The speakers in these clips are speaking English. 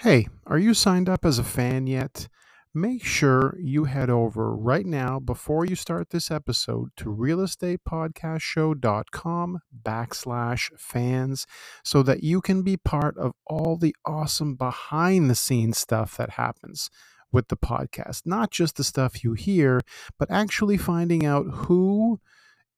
Hey, are you signed up as a fan yet? Make sure you head over right now before you start this episode to realestatepodcastshow.com backslash fans so that you can be part of all the awesome behind the scenes stuff that happens with the podcast. Not just the stuff you hear, but actually finding out who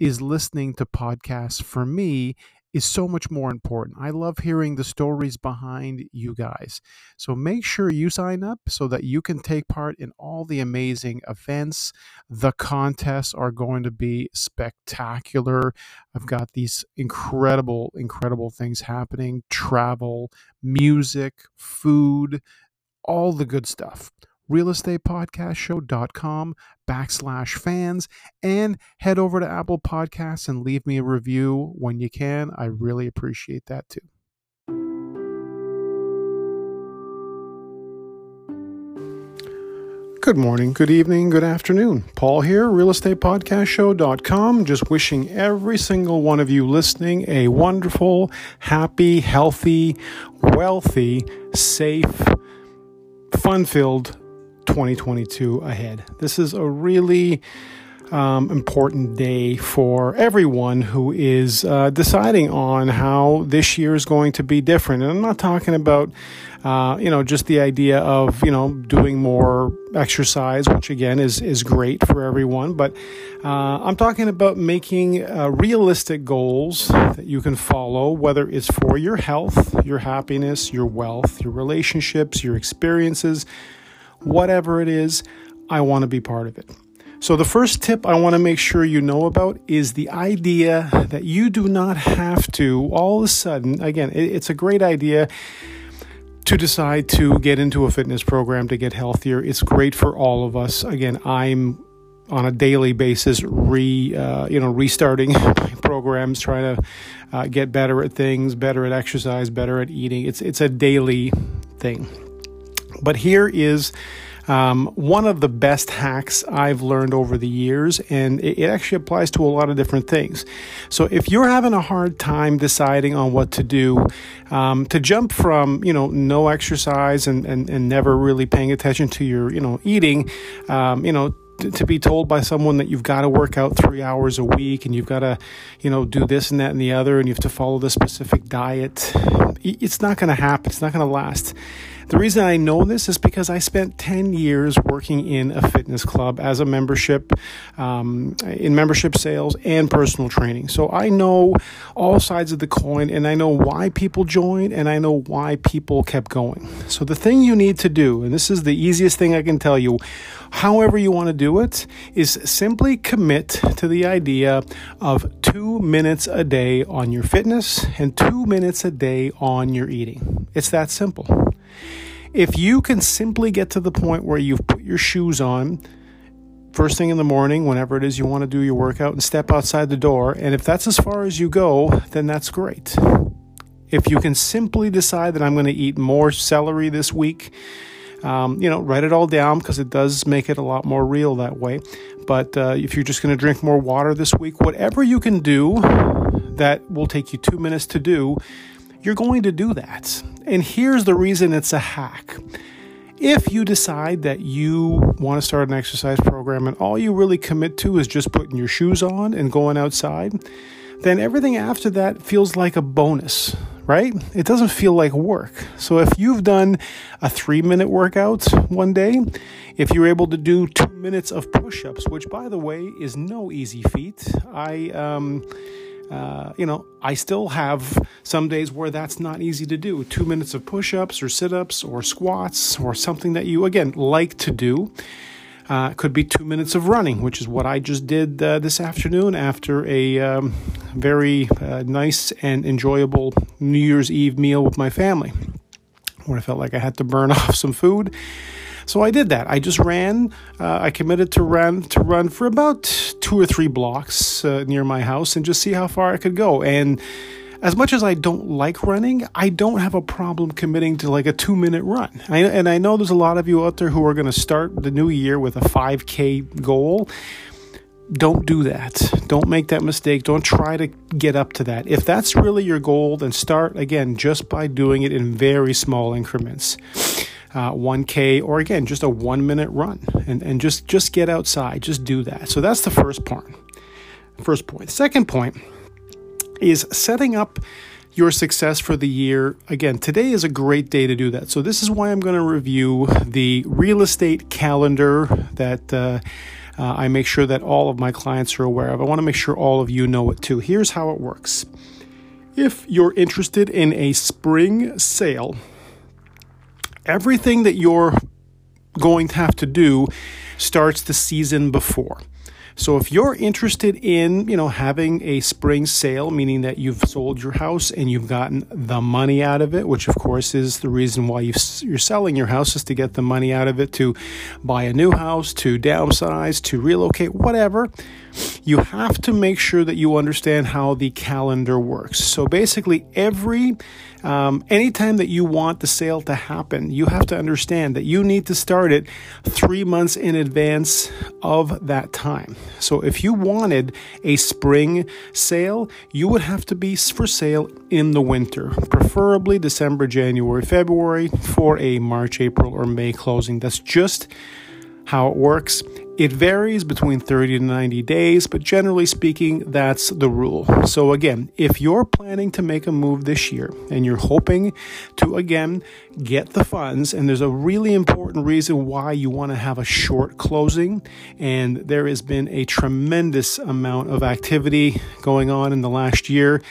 is listening to podcasts for me is so much more important. I love hearing the stories behind you guys. So make sure you sign up so that you can take part in all the amazing events. The contests are going to be spectacular. I've got these incredible, incredible things happening travel, music, food, all the good stuff realestatepodcastshow.com backslash fans and head over to Apple Podcasts and leave me a review when you can. I really appreciate that too. Good morning, good evening, good afternoon. Paul here, realestatepodcastshow.com. Just wishing every single one of you listening a wonderful, happy, healthy, wealthy, safe, fun filled 2022 ahead. This is a really um, important day for everyone who is uh, deciding on how this year is going to be different. And I'm not talking about, uh, you know, just the idea of, you know, doing more exercise, which again is, is great for everyone. But uh, I'm talking about making uh, realistic goals that you can follow, whether it's for your health, your happiness, your wealth, your relationships, your experiences whatever it is, I want to be part of it. So, the first tip I want to make sure you know about is the idea that you do not have to all of a sudden, again, it's a great idea to decide to get into a fitness program to get healthier. It's great for all of us. Again, I'm on a daily basis re uh, you know restarting programs trying to uh, get better at things better at exercise better at eating it's it's a daily thing but here is um, one of the best hacks I've learned over the years, and it, it, actually applies to a lot of different things. So if you're having a hard time deciding on what to do, um, to jump from you know no exercise and, and, and never really paying attention to your you know eating, um, you know to be told by someone that you've got to work out three hours a week and you've got to, you know, do this and that and the other and you have to follow this specific diet, it's not going to happen. It's not going to last. The reason I know this is because I spent 10 years working in a fitness club as a membership, um, in membership sales and personal training. So I know all sides of the coin and I know why people join and I know why people kept going. So the thing you need to do, and this is the easiest thing I can tell you, however you want to do it, is simply commit to the idea of two minutes a day on your fitness and two minutes a day on your eating. It's that simple. If you can simply get to the point where you've put your shoes on, first thing in the morning, whenever it is you want to do your workout, and step outside the door. And if that's as far as you go, then that's great. If you can simply decide that I'm going to eat more celery this week, um, you know, write it all down because it does make it a lot more real that way. But uh, if you're just going to drink more water this week, whatever you can do that will take you two minutes to do, you're going to do that. And here's the reason it's a hack. If you decide that you want to start an exercise program and all you really commit to is just putting your shoes on and going outside, then everything after that feels like a bonus, right? It doesn't feel like work. So if you've done a three minute workout one day, if you're able to do two minutes of push ups, which by the way is no easy feat, I, um, uh, you know, I still have some days where that's not easy to do. Two minutes of push ups or sit ups or squats or something that you, again, like to do. Uh, could be two minutes of running, which is what I just did uh, this afternoon after a um, very uh, nice and enjoyable New Year's Eve meal with my family, where I felt like I had to burn off some food. So I did that. I just ran. Uh, I committed to run to run for about two or three blocks uh, near my house and just see how far I could go. And as much as I don't like running, I don't have a problem committing to like a two minute run. I, and I know there's a lot of you out there who are going to start the new year with a 5K goal don't do that. Don't make that mistake. Don't try to get up to that. If that's really your goal, then start again just by doing it in very small increments. Uh, 1K or again just a one minute run and, and just just get outside. Just do that. So that's the first part. First point. Second point is setting up your success for the year. Again, today is a great day to do that. So, this is why I'm going to review the real estate calendar that uh, uh, I make sure that all of my clients are aware of. I want to make sure all of you know it too. Here's how it works if you're interested in a spring sale, everything that you're going to have to do starts the season before. So if you're interested in, you know, having a spring sale, meaning that you've sold your house and you've gotten the money out of it, which of course is the reason why you are selling your house is to get the money out of it to buy a new house, to downsize, to relocate, whatever you have to make sure that you understand how the calendar works. So basically, every um, anytime that you want the sale to happen, you have to understand that you need to start it three months in advance of that time. So if you wanted a spring sale, you would have to be for sale in the winter, preferably December, January, February for a March, April, or May closing. That's just how it works. It varies between 30 to 90 days, but generally speaking, that's the rule. So, again, if you're planning to make a move this year and you're hoping to, again, get the funds, and there's a really important reason why you want to have a short closing, and there has been a tremendous amount of activity going on in the last year.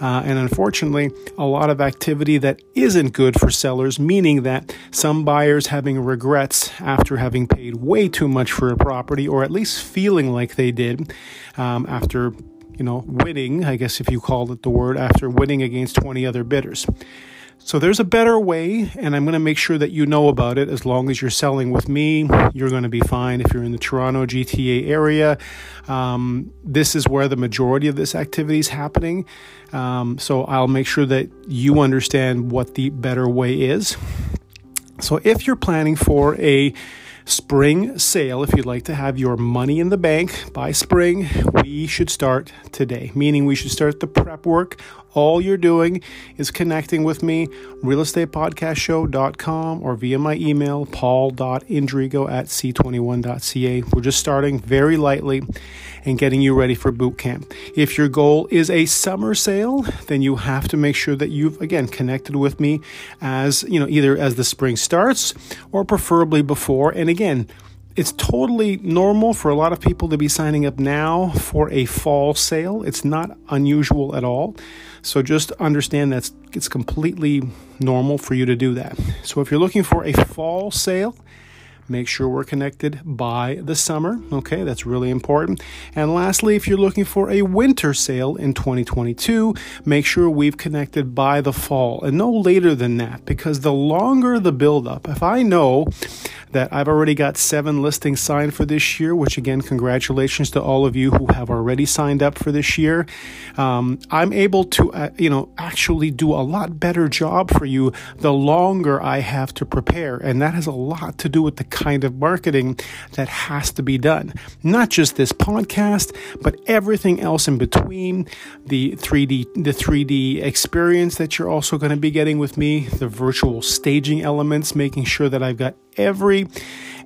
Uh, and unfortunately, a lot of activity that isn't good for sellers, meaning that some buyers having regrets after having paid way too much for a property, or at least feeling like they did um, after, you know, winning, I guess if you called it the word, after winning against 20 other bidders. So there's a better way, and I'm going to make sure that you know about it. As long as you're selling with me, you're going to be fine. If you're in the Toronto GTA area, um, this is where the majority of this activity is happening. Um, so I'll make sure that you understand what the better way is. So if you're planning for a spring sale, if you'd like to have your money in the bank by spring, we should start today, meaning we should start the prep work. All you're doing is connecting with me, realestatepodcastshow.com or via my email, paul.indrigo at c21.ca. We're just starting very lightly and getting you ready for boot camp. If your goal is a summer sale, then you have to make sure that you've again connected with me as, you know, either as the spring starts or preferably before. And again, it's totally normal for a lot of people to be signing up now for a fall sale. It's not unusual at all. So just understand that it's completely normal for you to do that. So if you're looking for a fall sale, Make sure we're connected by the summer. Okay, that's really important. And lastly, if you're looking for a winter sale in 2022, make sure we've connected by the fall and no later than that because the longer the buildup, if I know that I've already got seven listings signed for this year, which again, congratulations to all of you who have already signed up for this year. Um, I'm able to, uh, you know, actually do a lot better job for you the longer I have to prepare. And that has a lot to do with the kind of marketing that has to be done. Not just this podcast, but everything else in between, the 3D, the 3D experience that you're also going to be getting with me, the virtual staging elements, making sure that I've got every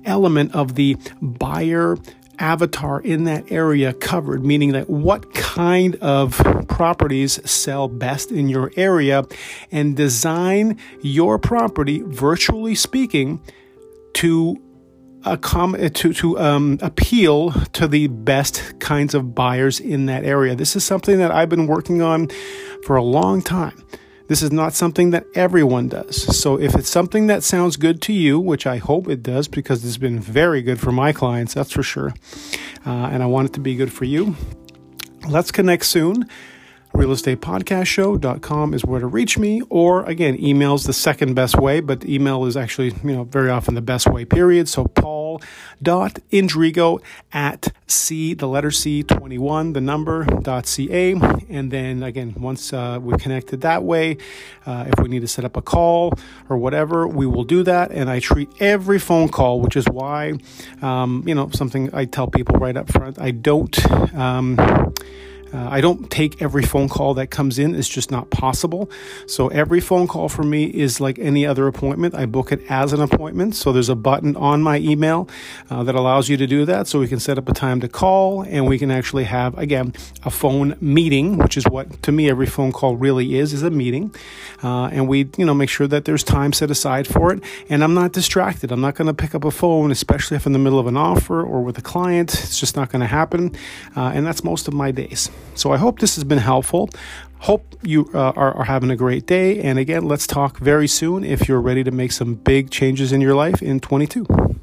element of the buyer avatar in that area covered, meaning that what kind of properties sell best in your area and design your property, virtually speaking, to to to um, appeal to the best kinds of buyers in that area. This is something that I've been working on for a long time. This is not something that everyone does. So if it's something that sounds good to you, which I hope it does because it's been very good for my clients, that's for sure. Uh, and I want it to be good for you. Let's connect soon. realestatepodcastshow.com is where to reach me or again email's the second best way but email is actually you know very often the best way period. So paul.indrigo at c the letter c 21 the number dot ca and then again once uh, we're connected that way uh, if we need to set up a call or whatever we will do that. And i treat every phone call which is why um, you know something i tell people right up front i don't um, uh, I don't take every phone call that comes in. It's just not possible. So every phone call for me is like any other appointment. I book it as an appointment. So there's a button on my email uh, that allows you to do that. So we can set up a time to call and we can actually have, again, a phone meeting, which is what to me every phone call really is, is a meeting. Uh, and we, you know, make sure that there's time set aside for it. And I'm not distracted. I'm not going to pick up a phone, especially if I'm in the middle of an offer or with a client. It's just not going to happen. Uh, and that's most of my days. So I hope this has been helpful. Hope you uh, are, are having a great day. And again, let's talk very soon if you're ready to make some big changes in your life in 22.